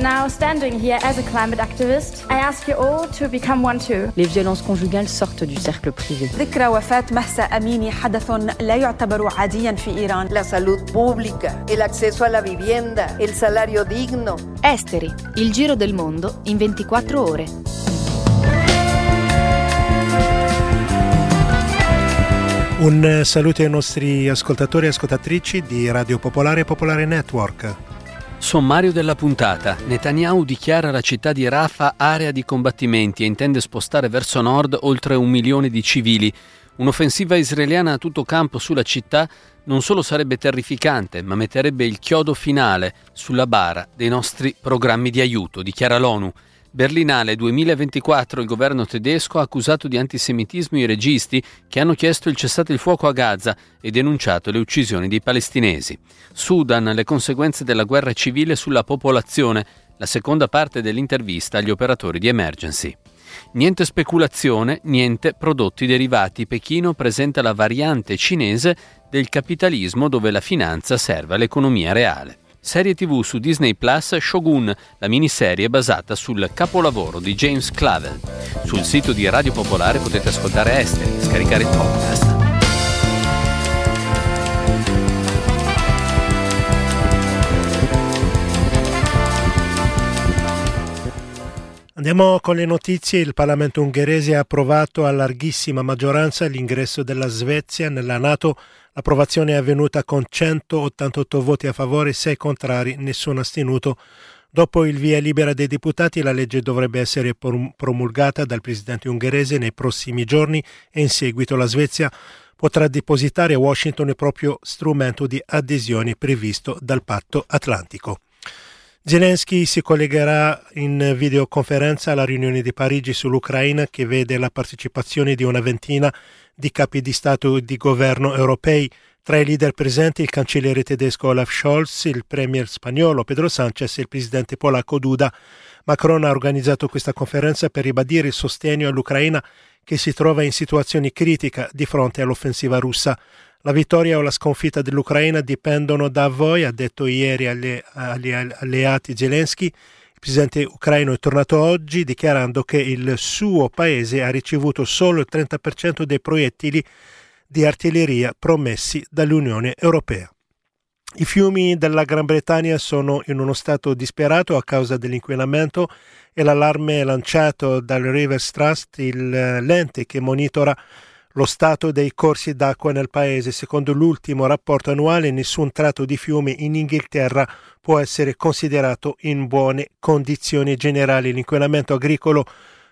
Now, standing here as a climate activist, I ask you all to become one too. Les violences conjugales sortent du cercle privé. ذكرى وفاة مهسا أميني حدث لا يعتبر عاديا في إيران. La salud pública, el acceso a la vivienda, el salario digno. Esteri, il giro del mondo in 24 ore. Un saluto ai nostri ascoltatori e ascoltatrici di Radio Popolare e Popolare Network. Sommario della puntata. Netanyahu dichiara la città di Rafah area di combattimenti e intende spostare verso nord oltre un milione di civili. Un'offensiva israeliana a tutto campo sulla città non solo sarebbe terrificante, ma metterebbe il chiodo finale sulla bara dei nostri programmi di aiuto, dichiara l'ONU. Berlinale 2024 il governo tedesco ha accusato di antisemitismo i registi che hanno chiesto il cessate il fuoco a Gaza e denunciato le uccisioni dei palestinesi. Sudan le conseguenze della guerra civile sulla popolazione, la seconda parte dell'intervista agli operatori di emergency. Niente speculazione, niente prodotti derivati. Pechino presenta la variante cinese del capitalismo dove la finanza serve all'economia reale. Serie TV su Disney Plus Shogun, la miniserie basata sul capolavoro di James Clavel. Sul sito di Radio Popolare potete ascoltare Esteri scaricare il podcast. Andiamo con le notizie. Il Parlamento ungherese ha approvato a larghissima maggioranza l'ingresso della Svezia nella Nato. L'approvazione è avvenuta con 188 voti a favore, 6 contrari, nessuno astenuto. Dopo il via libera dei deputati, la legge dovrebbe essere promulgata dal presidente ungherese nei prossimi giorni e in seguito la Svezia potrà depositare a Washington il proprio strumento di adesione previsto dal patto atlantico. Zelensky si collegherà in videoconferenza alla riunione di Parigi sull'Ucraina che vede la partecipazione di una ventina di capi di Stato e di governo europei. Tra i leader presenti il cancelliere tedesco Olaf Scholz, il premier spagnolo Pedro Sanchez e il presidente polacco Duda. Macron ha organizzato questa conferenza per ribadire il sostegno all'Ucraina che si trova in situazione critica di fronte all'offensiva russa. La vittoria o la sconfitta dell'Ucraina dipendono da voi, ha detto ieri agli, agli alleati Zelensky. Il presidente ucraino è tornato oggi dichiarando che il suo paese ha ricevuto solo il 30% dei proiettili di artiglieria promessi dall'Unione Europea. I fiumi della Gran Bretagna sono in uno stato disperato a causa dell'inquinamento e l'allarme lanciato dal Rivers Trust, il lente che monitora lo stato dei corsi d'acqua nel paese. Secondo l'ultimo rapporto annuale, nessun tratto di fiume in Inghilterra può essere considerato in buone condizioni generali. L'inquinamento agricolo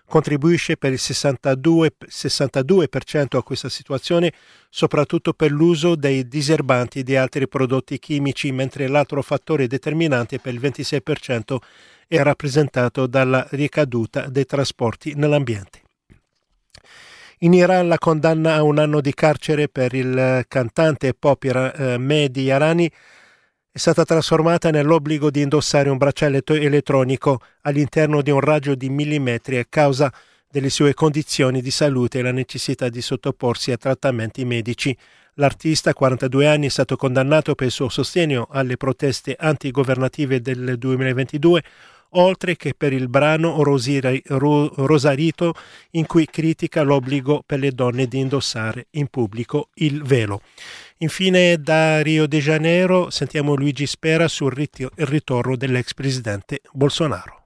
contribuisce per il 62%, 62% a questa situazione, soprattutto per l'uso dei diserbanti e di altri prodotti chimici, mentre l'altro fattore determinante per il 26% è rappresentato dalla ricaduta dei trasporti nell'ambiente. In Iran la condanna a un anno di carcere per il cantante pop eh, Mehdi Yarani è stata trasformata nell'obbligo di indossare un braccialetto elettronico all'interno di un raggio di millimetri a causa delle sue condizioni di salute e la necessità di sottoporsi a trattamenti medici. L'artista, 42 anni, è stato condannato per il suo sostegno alle proteste antigovernative del 2022 oltre che per il brano Rosarito in cui critica l'obbligo per le donne di indossare in pubblico il velo. Infine da Rio de Janeiro sentiamo Luigi Spera sul ritorno dell'ex presidente Bolsonaro.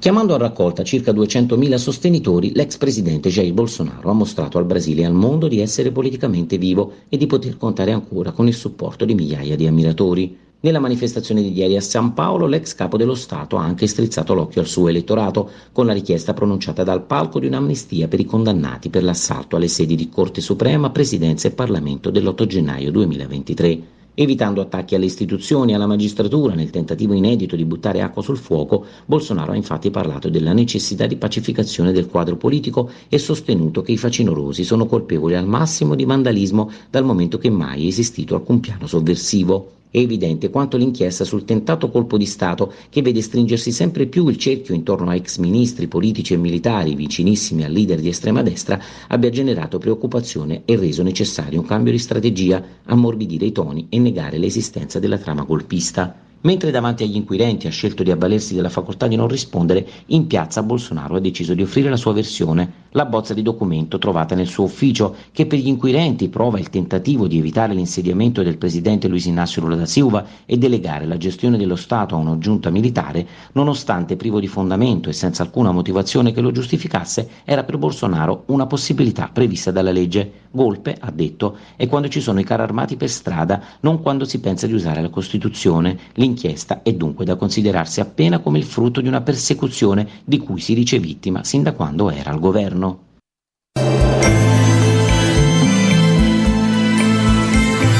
Chiamando a raccolta circa 200.000 sostenitori, l'ex presidente Jair Bolsonaro ha mostrato al Brasile e al mondo di essere politicamente vivo e di poter contare ancora con il supporto di migliaia di ammiratori. Nella manifestazione di ieri a San Paolo l'ex capo dello Stato ha anche strizzato l'occhio al suo elettorato con la richiesta pronunciata dal palco di un'amnistia per i condannati per l'assalto alle sedi di Corte Suprema, Presidenza e Parlamento dell'8 gennaio 2023. Evitando attacchi alle istituzioni e alla magistratura nel tentativo inedito di buttare acqua sul fuoco, Bolsonaro ha infatti parlato della necessità di pacificazione del quadro politico e sostenuto che i facinorosi sono colpevoli al massimo di vandalismo dal momento che mai è esistito alcun piano sovversivo. È evidente quanto l'inchiesta sul tentato colpo di Stato, che vede stringersi sempre più il cerchio intorno a ex ministri, politici e militari vicinissimi al leader di estrema destra, abbia generato preoccupazione e reso necessario un cambio di strategia, ammorbidire i toni e negare l'esistenza della trama golpista. Mentre davanti agli inquirenti ha scelto di avvalersi della facoltà di non rispondere, in piazza Bolsonaro ha deciso di offrire la sua versione, la bozza di documento trovata nel suo ufficio, che per gli inquirenti prova il tentativo di evitare l'insediamento del presidente Luis Inácio Lula da Silva e delegare la gestione dello Stato a una giunta militare, nonostante privo di fondamento e senza alcuna motivazione che lo giustificasse, era per Bolsonaro una possibilità prevista dalla legge. Golpe, ha detto, è quando ci sono i carri armati per strada, non quando si pensa di usare la Costituzione L'inchiesta è dunque da considerarsi appena come il frutto di una persecuzione di cui si dice vittima sin da quando era al governo.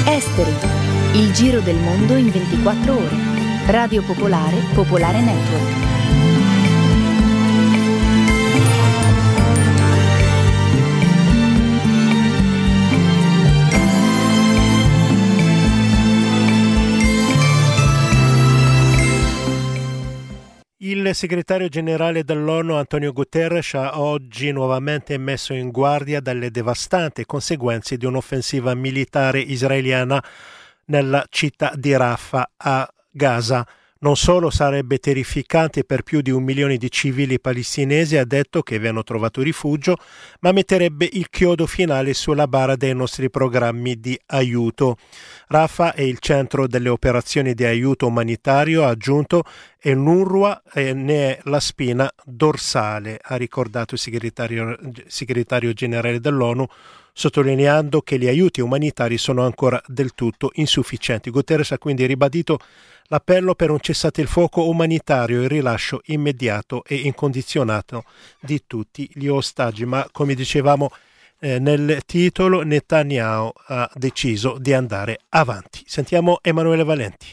Esteri. Il giro del mondo in 24 ore. Radio Popolare, Popolare Network. Il segretario generale dell'ONU Antonio Guterres ha oggi nuovamente messo in guardia dalle devastanti conseguenze di un'offensiva militare israeliana nella città di Rafah a Gaza. Non solo sarebbe terrificante per più di un milione di civili palestinesi, ha detto che vi hanno trovato rifugio, ma metterebbe il chiodo finale sulla bara dei nostri programmi di aiuto. Rafah è il centro delle operazioni di aiuto umanitario, ha aggiunto, e l'UNRWA ne è la spina dorsale, ha ricordato il segretario, segretario generale dell'ONU sottolineando che gli aiuti umanitari sono ancora del tutto insufficienti. Guterres ha quindi ribadito l'appello per un cessate il fuoco umanitario e il rilascio immediato e incondizionato di tutti gli ostaggi. Ma come dicevamo eh, nel titolo, Netanyahu ha deciso di andare avanti. Sentiamo Emanuele Valenti.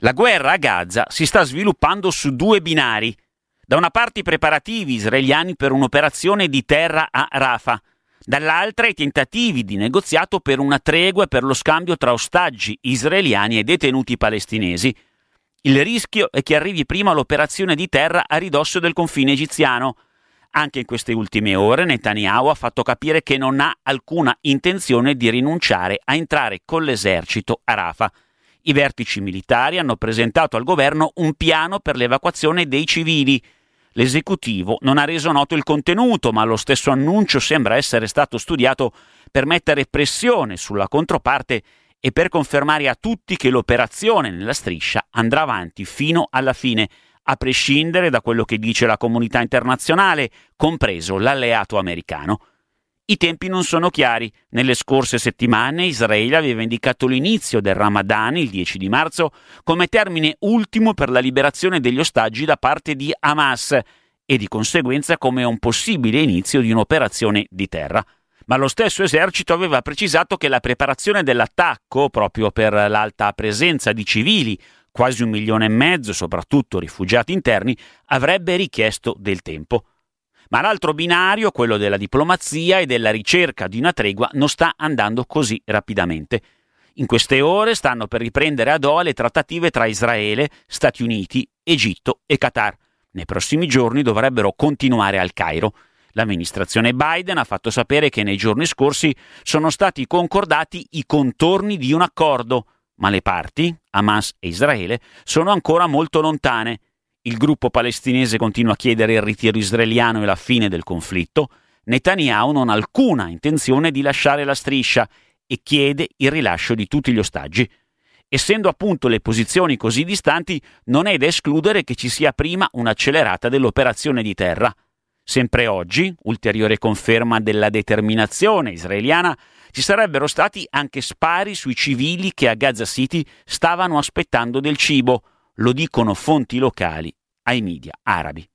La guerra a Gaza si sta sviluppando su due binari. Da una parte i preparativi israeliani per un'operazione di terra a Rafah, dall'altra i tentativi di negoziato per una tregua per lo scambio tra ostaggi israeliani e detenuti palestinesi. Il rischio è che arrivi prima l'operazione di terra a ridosso del confine egiziano. Anche in queste ultime ore Netanyahu ha fatto capire che non ha alcuna intenzione di rinunciare a entrare con l'esercito a Rafah. I vertici militari hanno presentato al governo un piano per l'evacuazione dei civili, L'esecutivo non ha reso noto il contenuto, ma lo stesso annuncio sembra essere stato studiato per mettere pressione sulla controparte e per confermare a tutti che l'operazione nella striscia andrà avanti fino alla fine, a prescindere da quello che dice la comunità internazionale, compreso l'alleato americano. I tempi non sono chiari. Nelle scorse settimane Israele aveva indicato l'inizio del Ramadan, il 10 di marzo, come termine ultimo per la liberazione degli ostaggi da parte di Hamas e di conseguenza come un possibile inizio di un'operazione di terra. Ma lo stesso esercito aveva precisato che la preparazione dell'attacco, proprio per l'alta presenza di civili, quasi un milione e mezzo, soprattutto rifugiati interni, avrebbe richiesto del tempo. Ma l'altro binario, quello della diplomazia e della ricerca di una tregua, non sta andando così rapidamente. In queste ore stanno per riprendere a Doha le trattative tra Israele, Stati Uniti, Egitto e Qatar. Nei prossimi giorni dovrebbero continuare al Cairo. L'amministrazione Biden ha fatto sapere che nei giorni scorsi sono stati concordati i contorni di un accordo, ma le parti, Hamas e Israele, sono ancora molto lontane il gruppo palestinese continua a chiedere il ritiro israeliano e la fine del conflitto, Netanyahu non ha alcuna intenzione di lasciare la striscia e chiede il rilascio di tutti gli ostaggi. Essendo appunto le posizioni così distanti, non è da escludere che ci sia prima un'accelerata dell'operazione di terra. Sempre oggi, ulteriore conferma della determinazione israeliana, ci sarebbero stati anche spari sui civili che a Gaza City stavano aspettando del cibo, lo dicono fonti locali ai media arabi.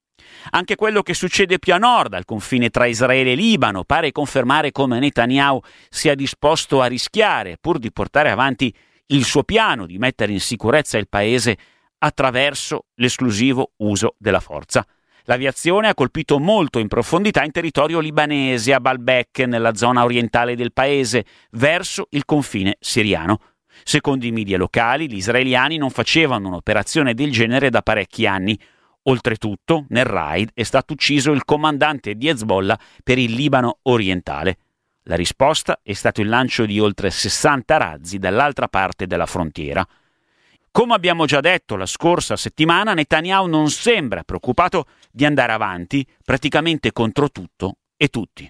Anche quello che succede più a nord, al confine tra Israele e Libano, pare confermare come Netanyahu sia disposto a rischiare pur di portare avanti il suo piano di mettere in sicurezza il paese attraverso l'esclusivo uso della forza. L'aviazione ha colpito molto in profondità in territorio libanese, a Baalbek, nella zona orientale del paese, verso il confine siriano. Secondo i media locali, gli israeliani non facevano un'operazione del genere da parecchi anni. Oltretutto, nel raid è stato ucciso il comandante di Hezbollah per il Libano orientale. La risposta è stato il lancio di oltre 60 razzi dall'altra parte della frontiera. Come abbiamo già detto la scorsa settimana, Netanyahu non sembra preoccupato di andare avanti praticamente contro tutto e tutti.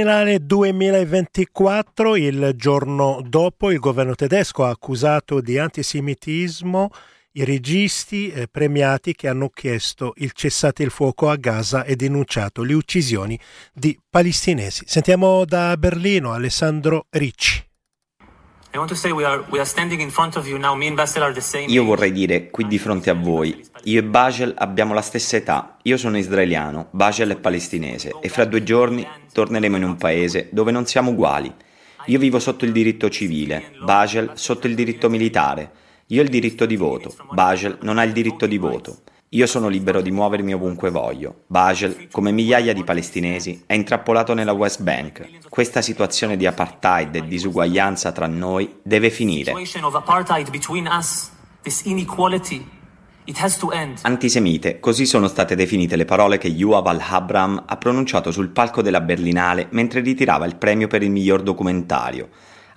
Berlinale 2024, il giorno dopo, il governo tedesco ha accusato di antisemitismo i registi eh, premiati che hanno chiesto il cessate il fuoco a Gaza e denunciato le uccisioni di palestinesi. Sentiamo da Berlino Alessandro Ricci. Io vorrei dire qui di fronte a voi, io e Bajel abbiamo la stessa età, io sono israeliano, Bajel è palestinese e fra due giorni torneremo in un paese dove non siamo uguali. Io vivo sotto il diritto civile, Bajel sotto il diritto militare. Io ho il diritto di voto, Bajel non ha il diritto di voto. Io sono libero di muovermi ovunque voglio. Bajel, come migliaia di palestinesi, è intrappolato nella West Bank. Questa situazione di apartheid e disuguaglianza tra noi deve finire. Antisemite, così sono state definite le parole che Yuval al-Habram ha pronunciato sul palco della Berlinale mentre ritirava il premio per il miglior documentario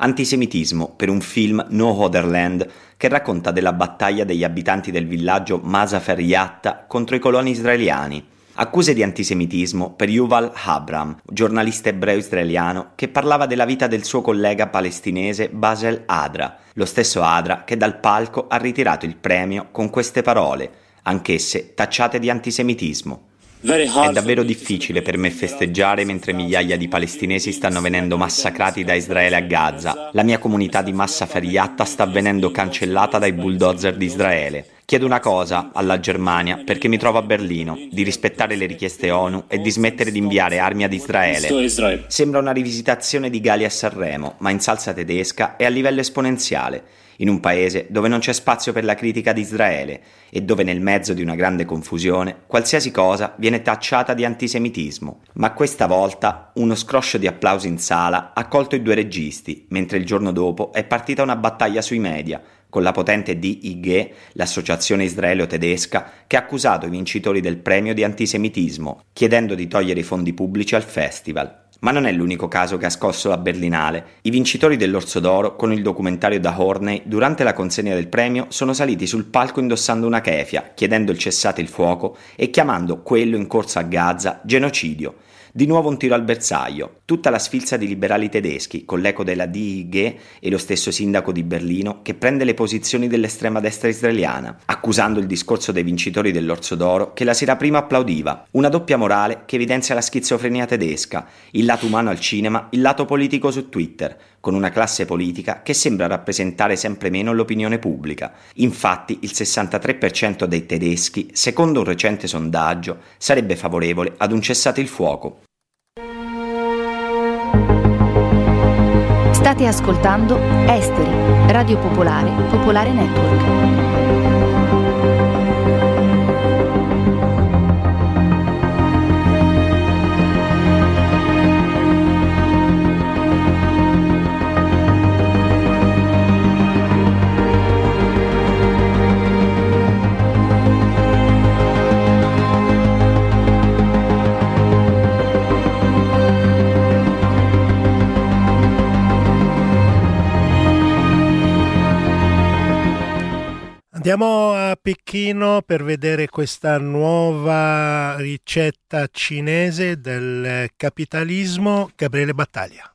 antisemitismo per un film No Other Land che racconta della battaglia degli abitanti del villaggio Masafer Yatta contro i coloni israeliani. Accuse di antisemitismo per Yuval Habram, giornalista ebreo israeliano che parlava della vita del suo collega palestinese Basel Adra, lo stesso Adra che dal palco ha ritirato il premio con queste parole, anch'esse tacciate di antisemitismo. È davvero difficile per me festeggiare mentre migliaia di palestinesi stanno venendo massacrati da Israele a Gaza. La mia comunità di Massa Fariatta sta venendo cancellata dai bulldozer di Israele. Chiedo una cosa alla Germania, perché mi trovo a Berlino, di rispettare le richieste ONU e di smettere di inviare armi ad Israele. Sembra una rivisitazione di Gali a Sanremo, ma in salsa tedesca e a livello esponenziale in un paese dove non c'è spazio per la critica di Israele e dove nel mezzo di una grande confusione qualsiasi cosa viene tacciata di antisemitismo. Ma questa volta uno scroscio di applausi in sala ha colto i due registi, mentre il giorno dopo è partita una battaglia sui media con la potente DIG, l'associazione israelo-tedesca, che ha accusato i vincitori del premio di antisemitismo, chiedendo di togliere i fondi pubblici al festival. Ma non è l'unico caso che ha scosso la Berlinale. I vincitori dell'Orso d'Oro, con il documentario da Horney, durante la consegna del premio, sono saliti sul palco indossando una kefia, chiedendo il cessate il fuoco e chiamando quello in corso a Gaza genocidio. Di nuovo un tiro al bersaglio. Tutta la sfilza di liberali tedeschi, con l'eco della DIG e lo stesso sindaco di Berlino, che prende le posizioni dell'estrema destra israeliana, accusando il discorso dei vincitori dell'Orso d'Oro che la sera prima applaudiva. Una doppia morale che evidenzia la schizofrenia tedesca, il lato umano al cinema, il lato politico su Twitter, con una classe politica che sembra rappresentare sempre meno l'opinione pubblica. Infatti il 63% dei tedeschi, secondo un recente sondaggio, sarebbe favorevole ad un cessate il fuoco. State ascoltando Esteri, Radio Popolare, Popolare Network. Andiamo a Pechino per vedere questa nuova ricetta cinese del capitalismo. Gabriele Battaglia.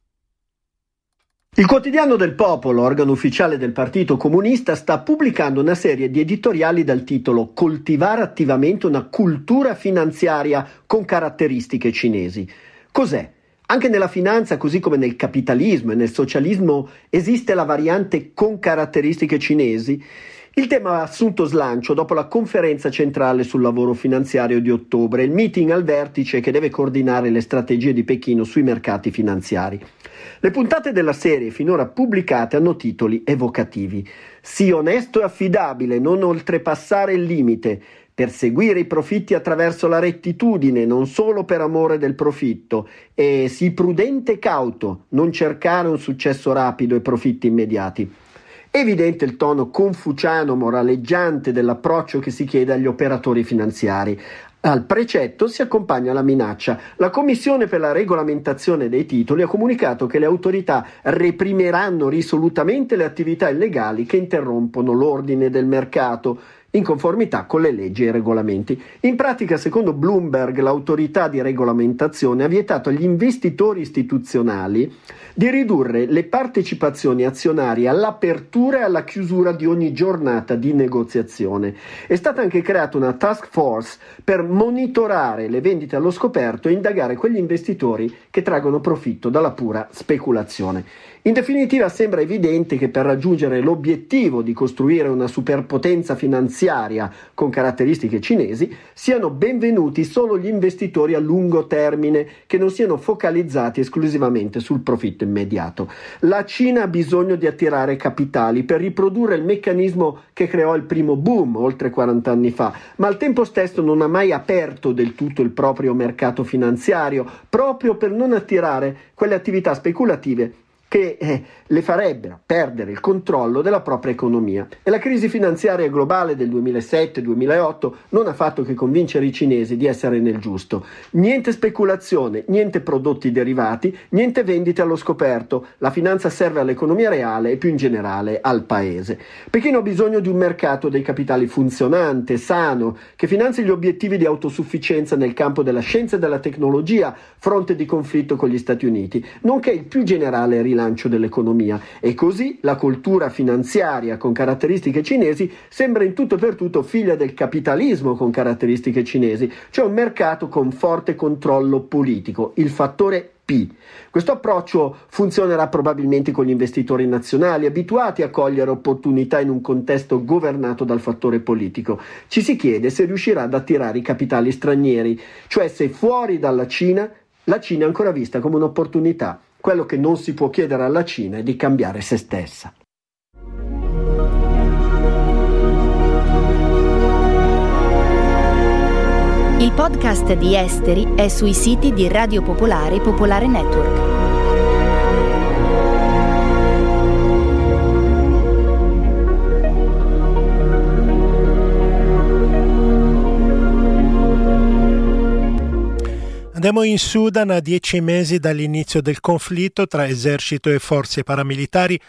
Il quotidiano del popolo, organo ufficiale del Partito Comunista, sta pubblicando una serie di editoriali dal titolo Coltivare attivamente una cultura finanziaria con caratteristiche cinesi. Cos'è? Anche nella finanza, così come nel capitalismo e nel socialismo, esiste la variante con caratteristiche cinesi. Il tema ha assunto slancio dopo la conferenza centrale sul lavoro finanziario di ottobre, il meeting al vertice che deve coordinare le strategie di Pechino sui mercati finanziari. Le puntate della serie finora pubblicate hanno titoli evocativi. Sii onesto e affidabile, non oltrepassare il limite, perseguire i profitti attraverso la rettitudine, non solo per amore del profitto, e sii prudente e cauto, non cercare un successo rapido e profitti immediati. Evidente il tono confuciano moraleggiante dell'approccio che si chiede agli operatori finanziari. Al precetto si accompagna la minaccia. La Commissione per la regolamentazione dei titoli ha comunicato che le autorità reprimeranno risolutamente le attività illegali che interrompono l'ordine del mercato in conformità con le leggi e i regolamenti. In pratica, secondo Bloomberg, l'autorità di regolamentazione ha vietato agli investitori istituzionali di ridurre le partecipazioni azionarie all'apertura e alla chiusura di ogni giornata di negoziazione. È stata anche creata una task force per monitorare le vendite allo scoperto e indagare quegli investitori che traggono profitto dalla pura speculazione. In definitiva sembra evidente che per raggiungere l'obiettivo di costruire una superpotenza finanziaria con caratteristiche cinesi siano benvenuti solo gli investitori a lungo termine che non siano focalizzati esclusivamente sul profitto immediato. La Cina ha bisogno di attirare capitali per riprodurre il meccanismo che creò il primo boom oltre 40 anni fa, ma al tempo stesso non ha mai aperto del tutto il proprio mercato finanziario proprio per non attirare quelle attività speculative che eh, le farebbero perdere il controllo della propria economia. E la crisi finanziaria globale del 2007-2008 non ha fatto che convincere i cinesi di essere nel giusto. Niente speculazione, niente prodotti derivati, niente vendite allo scoperto. La finanza serve all'economia reale e più in generale al paese. Pechino ha bisogno di un mercato dei capitali funzionante, sano, che finanzi gli obiettivi di autosufficienza nel campo della scienza e della tecnologia, fronte di conflitto con gli Stati Uniti, nonché il più generale rilancio rilancio dell'economia e così la cultura finanziaria con caratteristiche cinesi sembra in tutto e per tutto figlia del capitalismo con caratteristiche cinesi, cioè un mercato con forte controllo politico, il fattore P. Questo approccio funzionerà probabilmente con gli investitori nazionali abituati a cogliere opportunità in un contesto governato dal fattore politico. Ci si chiede se riuscirà ad attirare i capitali stranieri, cioè se fuori dalla Cina la Cina è ancora vista come un'opportunità. Quello che non si può chiedere alla Cina è di cambiare se stessa. Il podcast di Esteri è sui siti di Radio Popolare e Popolare Network. Andiamo in Sudan a dieci mesi dall'inizio del conflitto tra esercito e forze paramilitari.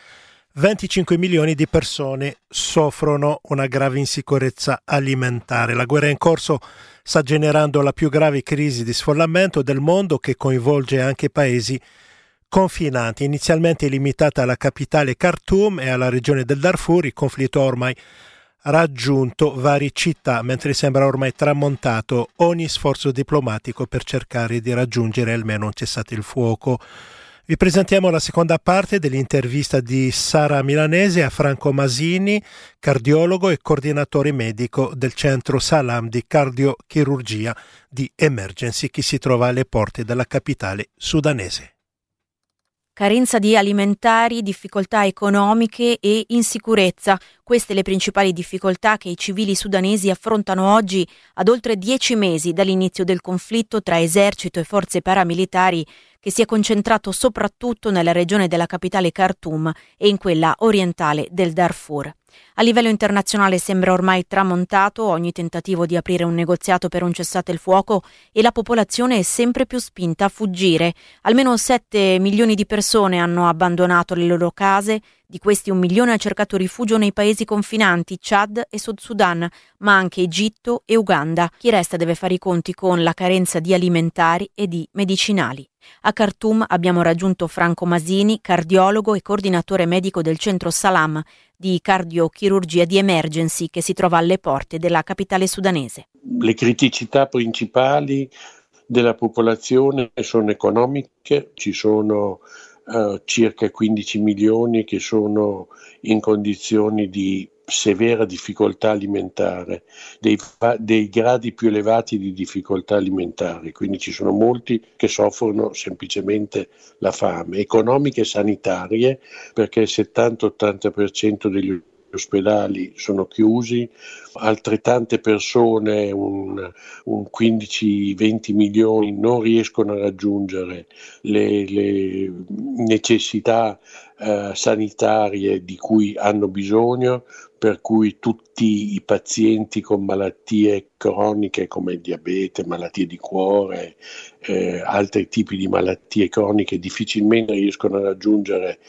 25 milioni di persone soffrono una grave insicurezza alimentare. La guerra in corso sta generando la più grave crisi di sfollamento del mondo che coinvolge anche paesi confinanti. Inizialmente limitata alla capitale Khartoum e alla regione del Darfur, il conflitto ormai raggiunto varie città, mentre sembra ormai tramontato ogni sforzo diplomatico per cercare di raggiungere almeno un cessate il fuoco. Vi presentiamo la seconda parte dell'intervista di Sara Milanese a Franco Masini, cardiologo e coordinatore medico del centro Salam di cardiochirurgia di Emergency che si trova alle porte della capitale sudanese carenza di alimentari, difficoltà economiche e insicurezza. Queste le principali difficoltà che i civili sudanesi affrontano oggi, ad oltre dieci mesi dall'inizio del conflitto tra esercito e forze paramilitari, che si è concentrato soprattutto nella regione della capitale Khartoum e in quella orientale del Darfur. A livello internazionale sembra ormai tramontato ogni tentativo di aprire un negoziato per un cessate il fuoco e la popolazione è sempre più spinta a fuggire. Almeno 7 milioni di persone hanno abbandonato le loro case, di questi un milione ha cercato rifugio nei paesi confinanti Chad e Sud Sudan, ma anche Egitto e Uganda. Chi resta deve fare i conti con la carenza di alimentari e di medicinali. A Khartoum abbiamo raggiunto Franco Masini, cardiologo e coordinatore medico del centro Salam di cardiochirurgia di emergency che si trova alle porte della capitale sudanese. Le criticità principali della popolazione sono economiche, ci sono uh, circa 15 milioni che sono in condizioni di severa difficoltà alimentare, dei, dei, gradi più elevati di difficoltà alimentare, quindi ci sono molti che soffrono semplicemente la fame, economiche e sanitarie, perché il 70-80% degli ospedali sono chiusi, altrettante persone, un, un 15-20 milioni, non riescono a raggiungere le, le necessità eh, sanitarie di cui hanno bisogno, per cui tutti i pazienti con malattie croniche come il diabete, malattie di cuore, eh, altri tipi di malattie croniche difficilmente riescono a raggiungere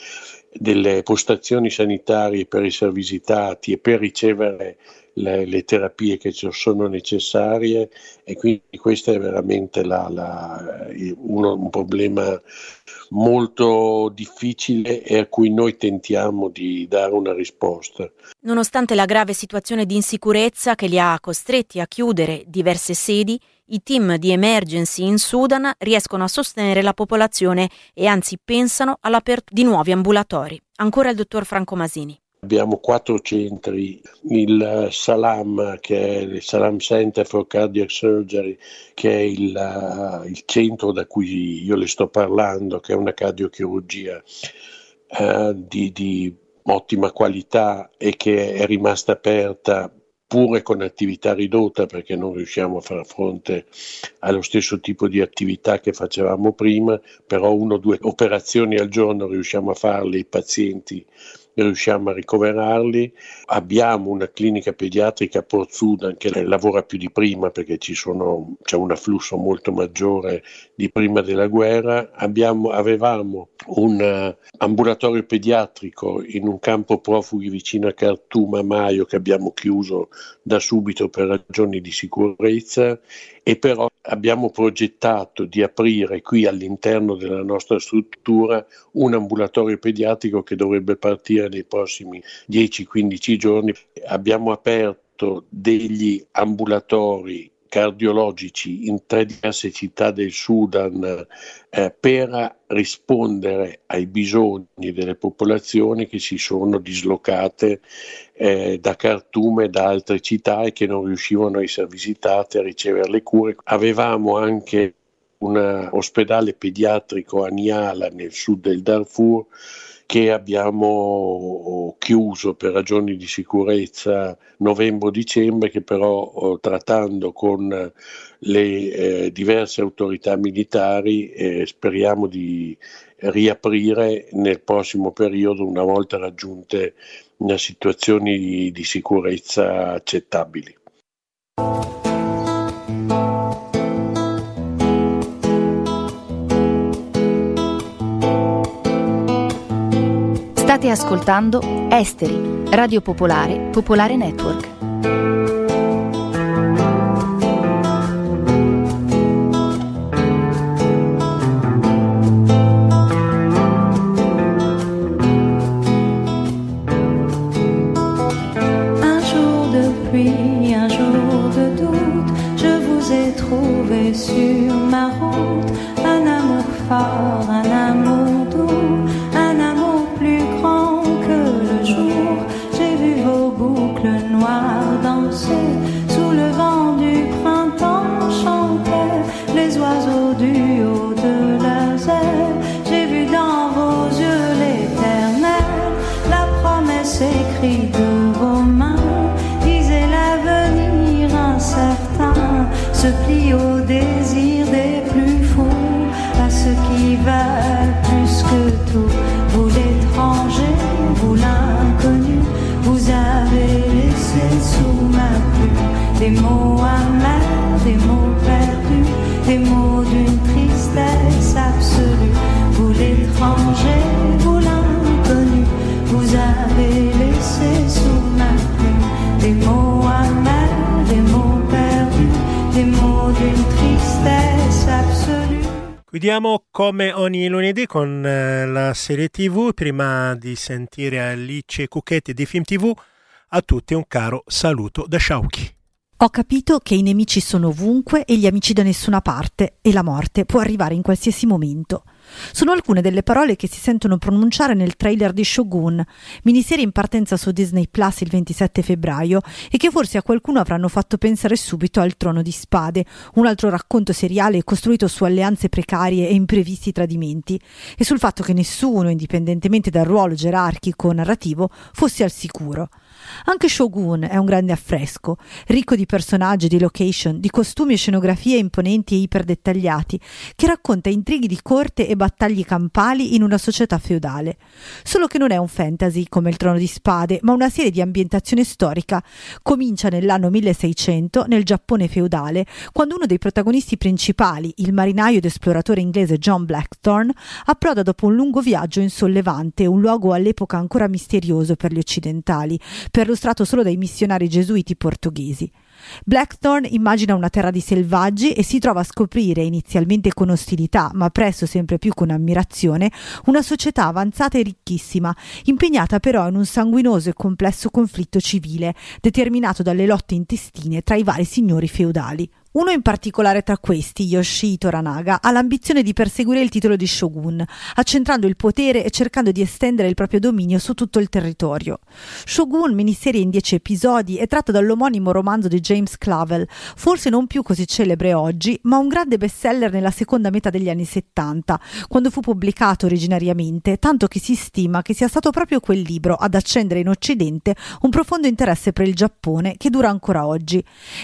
delle postazioni sanitarie per essere visitati e per ricevere le, le terapie che ci sono necessarie e quindi questo è veramente la, la, uno, un problema molto difficile e a cui noi tentiamo di dare una risposta. Nonostante la grave situazione di insicurezza che li ha costretti a chiudere diverse sedi, i team di emergency in Sudan riescono a sostenere la popolazione e anzi pensano all'apertura di nuovi ambulatori. Ancora il dottor Franco Masini. Abbiamo quattro centri, il Salam, che è il Salam Center for Cardiac Surgery, che è il, uh, il centro da cui io le sto parlando, che è una cardiochirurgia uh, di, di ottima qualità e che è rimasta aperta pure con attività ridotta perché non riusciamo a far fronte allo stesso tipo di attività che facevamo prima, però uno o due operazioni al giorno riusciamo a farle i pazienti riusciamo a ricoverarli. Abbiamo una clinica pediatrica a Port Sudan che lavora più di prima perché sono, c'è un afflusso molto maggiore di prima della guerra. Abbiamo, avevamo un uh, ambulatorio pediatrico in un campo profughi vicino a Khartoum a Maio che abbiamo chiuso da subito per ragioni di sicurezza e però abbiamo progettato di aprire qui all'interno della nostra struttura un ambulatorio pediatrico che dovrebbe partire nei prossimi 10-15 giorni. Abbiamo aperto degli ambulatori cardiologici in tre diverse città del Sudan eh, per rispondere ai bisogni delle popolazioni che si sono dislocate eh, da Khartoum e da altre città e che non riuscivano a essere visitate a ricevere le cure. Avevamo anche un ospedale pediatrico a Niala nel sud del Darfur che abbiamo chiuso per ragioni di sicurezza novembre-dicembre, che però trattando con le eh, diverse autorità militari eh, speriamo di riaprire nel prossimo periodo una volta raggiunte situazioni di, di sicurezza accettabili. State ascoltando Esteri, Radio Popolare, Popolare Network. Un jour de pluie, Chiudiamo come ogni lunedì con eh, la serie TV. Prima di sentire Alice Cucchetti di Film TV, a tutti un caro saluto da Sciauchi. Ho capito che i nemici sono ovunque e gli amici da nessuna parte e la morte può arrivare in qualsiasi momento. Sono alcune delle parole che si sentono pronunciare nel trailer di Shogun, miniserie in partenza su Disney Plus il 27 febbraio e che forse a qualcuno avranno fatto pensare subito al Trono di Spade, un altro racconto seriale costruito su alleanze precarie e imprevisti tradimenti, e sul fatto che nessuno, indipendentemente dal ruolo gerarchico o narrativo, fosse al sicuro. Anche Shogun è un grande affresco, ricco di personaggi, di location, di costumi e scenografie imponenti e iperdettagliati, che racconta intrighi di corte e battaglie campali in una società feudale. Solo che non è un fantasy come il Trono di Spade, ma una serie di ambientazione storica. Comincia nell'anno 1600, nel Giappone feudale, quando uno dei protagonisti principali, il marinaio ed esploratore inglese John Blackthorne, approda dopo un lungo viaggio in Sollevante, un luogo all'epoca ancora misterioso per gli occidentali, perlustrato solo dai missionari gesuiti portoghesi. Blackthorne immagina una terra di selvaggi e si trova a scoprire, inizialmente con ostilità, ma presto sempre più con ammirazione, una società avanzata e ricchissima, impegnata però in un sanguinoso e complesso conflitto civile, determinato dalle lotte intestine tra i vari signori feudali. Uno in particolare tra questi, Yoshii Toranaga, ha l'ambizione di perseguire il titolo di shogun, accentrando il potere e cercando di estendere il proprio dominio su tutto il territorio. Shogun, miniserie in dieci episodi, è tratto dall'omonimo romanzo di James Clavel, forse non più così celebre oggi, ma un grande bestseller nella seconda metà degli anni 70, quando fu pubblicato originariamente, tanto che si stima che sia stato proprio quel libro ad accendere in Occidente un profondo interesse per il Giappone che dura ancora oggi.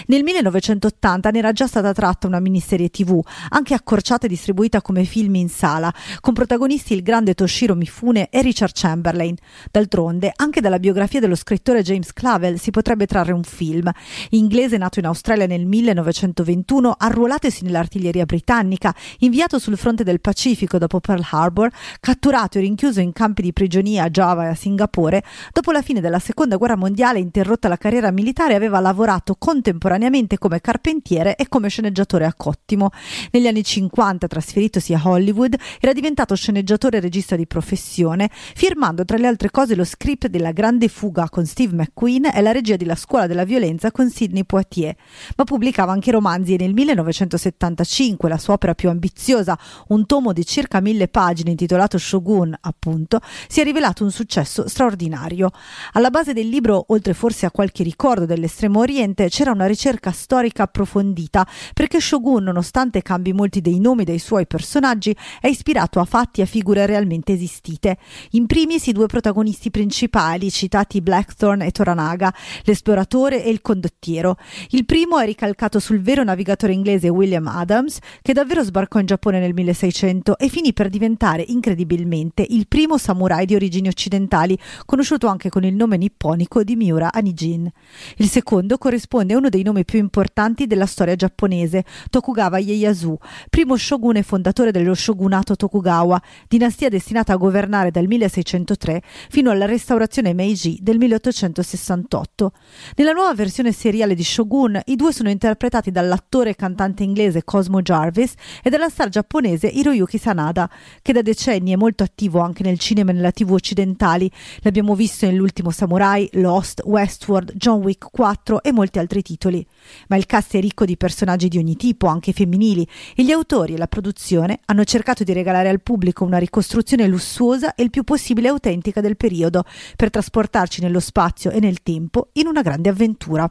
Nel 1980 era già stata tratta una miniserie tv, anche accorciata e distribuita come film in sala, con protagonisti il grande Toshiro Mifune e Richard Chamberlain. D'altronde, anche dalla biografia dello scrittore James Clavel si potrebbe trarre un film. Inglese nato in Australia nel 1921, arruolatesi nell'artiglieria britannica, inviato sul fronte del Pacifico dopo Pearl Harbor, catturato e rinchiuso in campi di prigionia a Java e a Singapore, dopo la fine della seconda guerra mondiale interrotta la carriera militare aveva lavorato contemporaneamente come carpentiere carriere e come sceneggiatore a Cottimo. Negli anni 50, trasferitosi a Hollywood, era diventato sceneggiatore e regista di professione, firmando tra le altre cose lo script della Grande Fuga con Steve McQueen e la regia di La Scuola della Violenza con Sidney Poitier, ma pubblicava anche romanzi e nel 1975 la sua opera più ambiziosa, un tomo di circa mille pagine intitolato Shogun, appunto, si è rivelato un successo straordinario. Alla base del libro, oltre forse a qualche ricordo dell'estremo oriente, c'era una ricerca storica approfondita approfondita, perché Shogun, nonostante cambi molti dei nomi dei suoi personaggi, è ispirato a fatti e a figure realmente esistite. In primis i due protagonisti principali, citati Blackthorne e Toranaga, l'esploratore e il condottiero. Il primo è ricalcato sul vero navigatore inglese William Adams, che davvero sbarcò in Giappone nel 1600 e finì per diventare incredibilmente il primo samurai di origini occidentali, conosciuto anche con il nome nipponico di Miura Anijin. Il secondo corrisponde a uno dei nomi più importanti della storia storia giapponese, Tokugawa Ieyasu, primo shogun e fondatore dello shogunato Tokugawa, dinastia destinata a governare dal 1603 fino alla restaurazione Meiji del 1868. Nella nuova versione seriale di Shogun, i due sono interpretati dall'attore e cantante inglese Cosmo Jarvis e dalla star giapponese Hiroyuki Sanada, che da decenni è molto attivo anche nel cinema e nella tv occidentali. L'abbiamo visto in L'ultimo samurai, Lost, Westworld, John Wick 4 e molti altri titoli. Ma il cast è ricco personaggi di ogni tipo, anche femminili, e gli autori e la produzione hanno cercato di regalare al pubblico una ricostruzione lussuosa e il più possibile autentica del periodo, per trasportarci nello spazio e nel tempo in una grande avventura.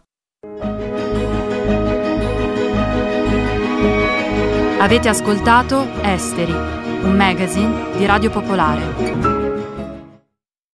Avete ascoltato Esteri, un magazine di Radio Popolare.